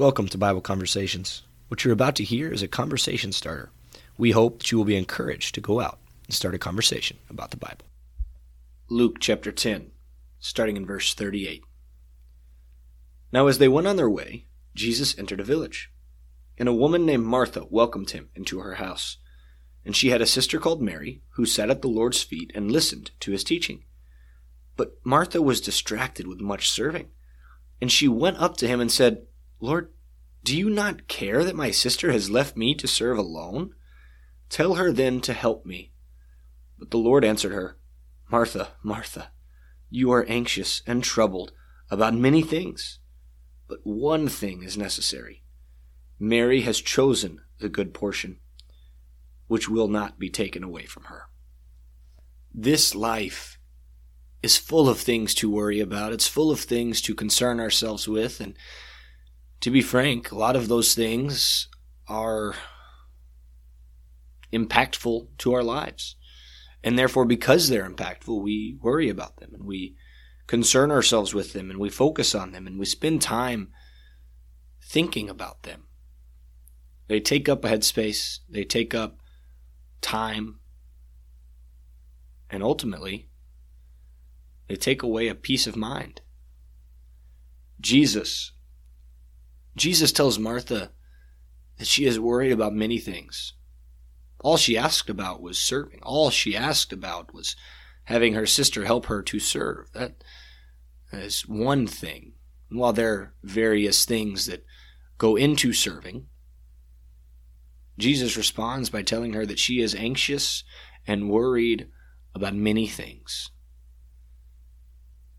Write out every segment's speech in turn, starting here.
Welcome to Bible Conversations. What you're about to hear is a conversation starter. We hope that you will be encouraged to go out and start a conversation about the Bible. Luke chapter 10, starting in verse 38. Now, as they went on their way, Jesus entered a village, and a woman named Martha welcomed him into her house. And she had a sister called Mary, who sat at the Lord's feet and listened to his teaching. But Martha was distracted with much serving, and she went up to him and said, Lord, do you not care that my sister has left me to serve alone? Tell her then to help me. But the Lord answered her, Martha, Martha, you are anxious and troubled about many things, but one thing is necessary. Mary has chosen the good portion, which will not be taken away from her. This life is full of things to worry about. It's full of things to concern ourselves with, and to be frank, a lot of those things are impactful to our lives. And therefore, because they're impactful, we worry about them and we concern ourselves with them and we focus on them and we spend time thinking about them. They take up a headspace, they take up time, and ultimately, they take away a peace of mind. Jesus Jesus tells Martha that she is worried about many things. All she asked about was serving. All she asked about was having her sister help her to serve. That is one thing. And while there are various things that go into serving, Jesus responds by telling her that she is anxious and worried about many things.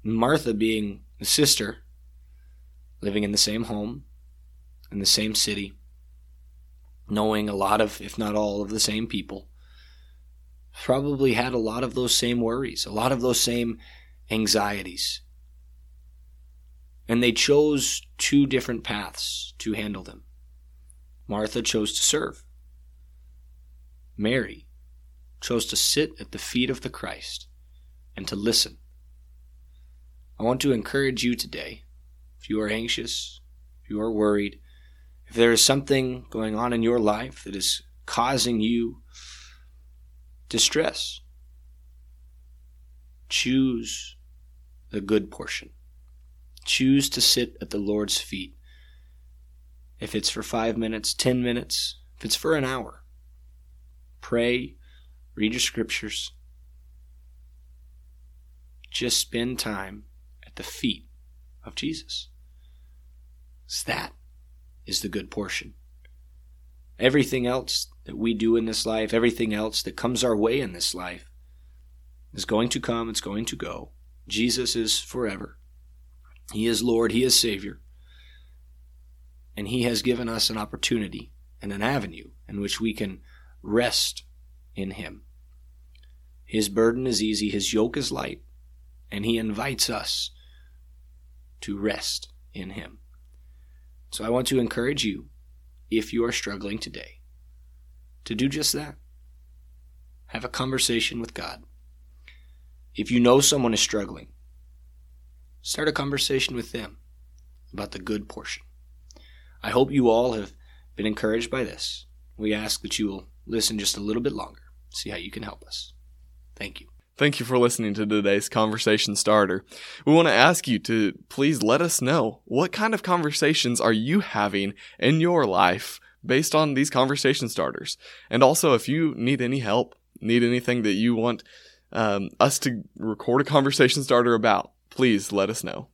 Martha, being a sister, living in the same home, in the same city, knowing a lot of, if not all, of the same people, probably had a lot of those same worries, a lot of those same anxieties. And they chose two different paths to handle them. Martha chose to serve. Mary chose to sit at the feet of the Christ and to listen. I want to encourage you today, if you are anxious, if you are worried, if there is something going on in your life that is causing you distress, choose the good portion. Choose to sit at the Lord's feet. If it's for five minutes, ten minutes, if it's for an hour, pray, read your scriptures. Just spend time at the feet of Jesus. It's that is the good portion. Everything else that we do in this life, everything else that comes our way in this life, is going to come, it's going to go. Jesus is forever. He is Lord, He is Savior. And He has given us an opportunity and an avenue in which we can rest in Him. His burden is easy, His yoke is light, and He invites us to rest in Him. So I want to encourage you, if you are struggling today, to do just that. Have a conversation with God. If you know someone is struggling, start a conversation with them about the good portion. I hope you all have been encouraged by this. We ask that you will listen just a little bit longer, see how you can help us. Thank you. Thank you for listening to today's conversation starter. We want to ask you to please let us know what kind of conversations are you having in your life based on these conversation starters. And also, if you need any help, need anything that you want um, us to record a conversation starter about, please let us know.